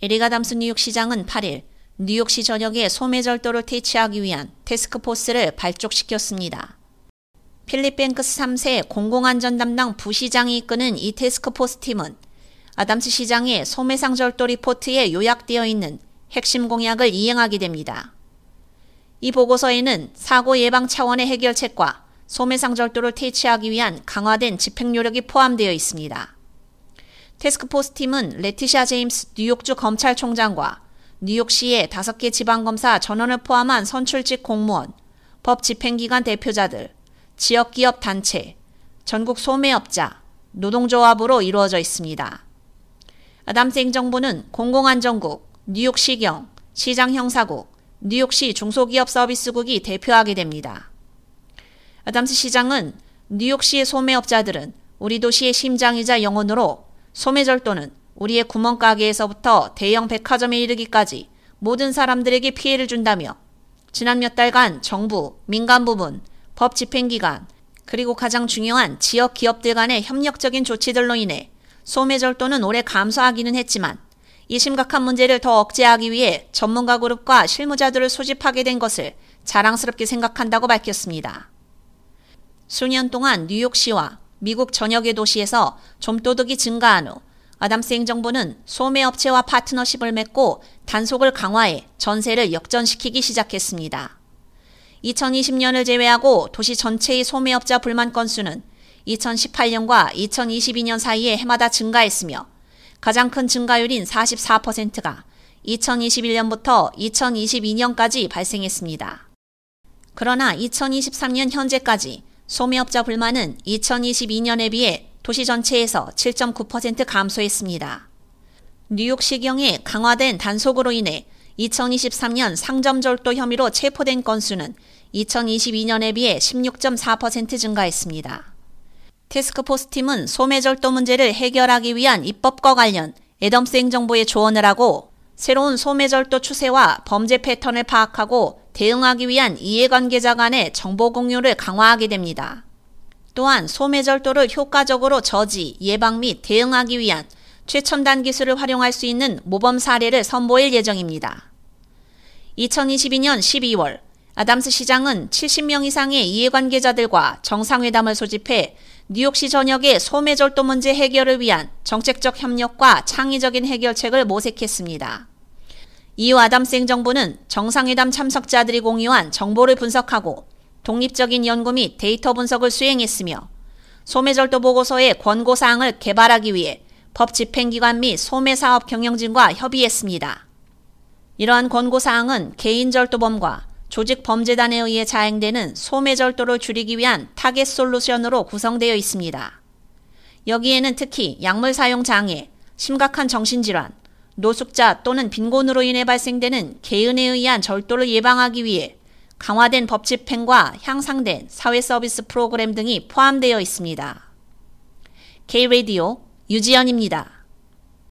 에릭 아담스 뉴욕시장은 8일 뉴욕시 전역에 소매절도를 퇴치하기 위한 태스크포스를 발족시켰습니다. 필립 뱅크스 3세 공공안전 담당 부시장이 이끄는 이 태스크포스 팀은 아담스 시장의 소매상 절도 리포트에 요약되어 있는 핵심 공약을 이행하게 됩니다. 이 보고서에는 사고 예방 차원의 해결책과 소매상 절도를 퇴치하기 위한 강화된 집행 노력이 포함되어 있습니다. 테스크포스 팀은 레티샤 제임스 뉴욕주 검찰총장과 뉴욕시의 다섯 개 지방검사 전원을 포함한 선출직 공무원, 법 집행기관 대표자들, 지역기업 단체, 전국 소매업자, 노동조합으로 이루어져 있습니다. 아담스 행정부는 공공안전국, 뉴욕시경, 시장형사국, 뉴욕시 중소기업 서비스국이 대표하게 됩니다. 아담스 시장은 뉴욕시의 소매업자들은 우리 도시의 심장이자 영혼으로 소매절도는 우리의 구멍가게에서부터 대형 백화점에 이르기까지 모든 사람들에게 피해를 준다며 지난 몇 달간 정부, 민간 부분, 법 집행기관, 그리고 가장 중요한 지역 기업들 간의 협력적인 조치들로 인해 소매절도는 올해 감소하기는 했지만 이 심각한 문제를 더 억제하기 위해 전문가 그룹과 실무자들을 소집하게 된 것을 자랑스럽게 생각한다고 밝혔습니다. 수년 동안 뉴욕시와 미국 전역의 도시에서 좀도둑이 증가한 후 아담스 행정부는 소매업체와 파트너십을 맺고 단속을 강화해 전세를 역전시키기 시작했습니다. 2020년을 제외하고 도시 전체의 소매업자 불만 건수는 2018년과 2022년 사이에 해마다 증가했으며 가장 큰 증가율인 44%가 2021년부터 2022년까지 발생했습니다. 그러나 2023년 현재까지 소매업자 불만은 2022년에 비해 도시 전체에서 7.9% 감소했습니다. 뉴욕시경의 강화된 단속으로 인해 2023년 상점절도 혐의로 체포된 건수는 2022년에 비해 16.4% 증가했습니다. 테스크포스 팀은 소매절도 문제를 해결하기 위한 입법과 관련 애덤스 행정부에 조언을 하고 새로운 소매절도 추세와 범죄 패턴을 파악하고 대응하기 위한 이해관계자 간의 정보 공유를 강화하게 됩니다. 또한 소매절도를 효과적으로 저지, 예방 및 대응하기 위한 최첨단 기술을 활용할 수 있는 모범 사례를 선보일 예정입니다. 2022년 12월 아담스 시장은 70명 이상의 이해관계자들과 정상회담을 소집해 뉴욕시 전역의 소매절도 문제 해결을 위한 정책적 협력과 창의적인 해결책을 모색했습니다. 이후 아담스 행정부는 정상회담 참석자들이 공유한 정보를 분석하고 독립적인 연구 및 데이터 분석을 수행했으며 소매절도 보고서의 권고사항을 개발하기 위해 법 집행기관 및 소매사업 경영진과 협의했습니다. 이러한 권고사항은 개인절도범과 조직범죄단에 의해 자행되는 소매절도를 줄이기 위한 target solution으로 구성되어 있습니다. 여기에는 특히 약물 사용 장애, 심각한 정신질환, 노숙자 또는 빈곤으로 인해 발생되는 개인에 의한 절도를 예방하기 위해 강화된 법 집행과 향상된 사회 서비스 프로그램 등이 포함되어 있습니다. K-Radio 유지연입니다.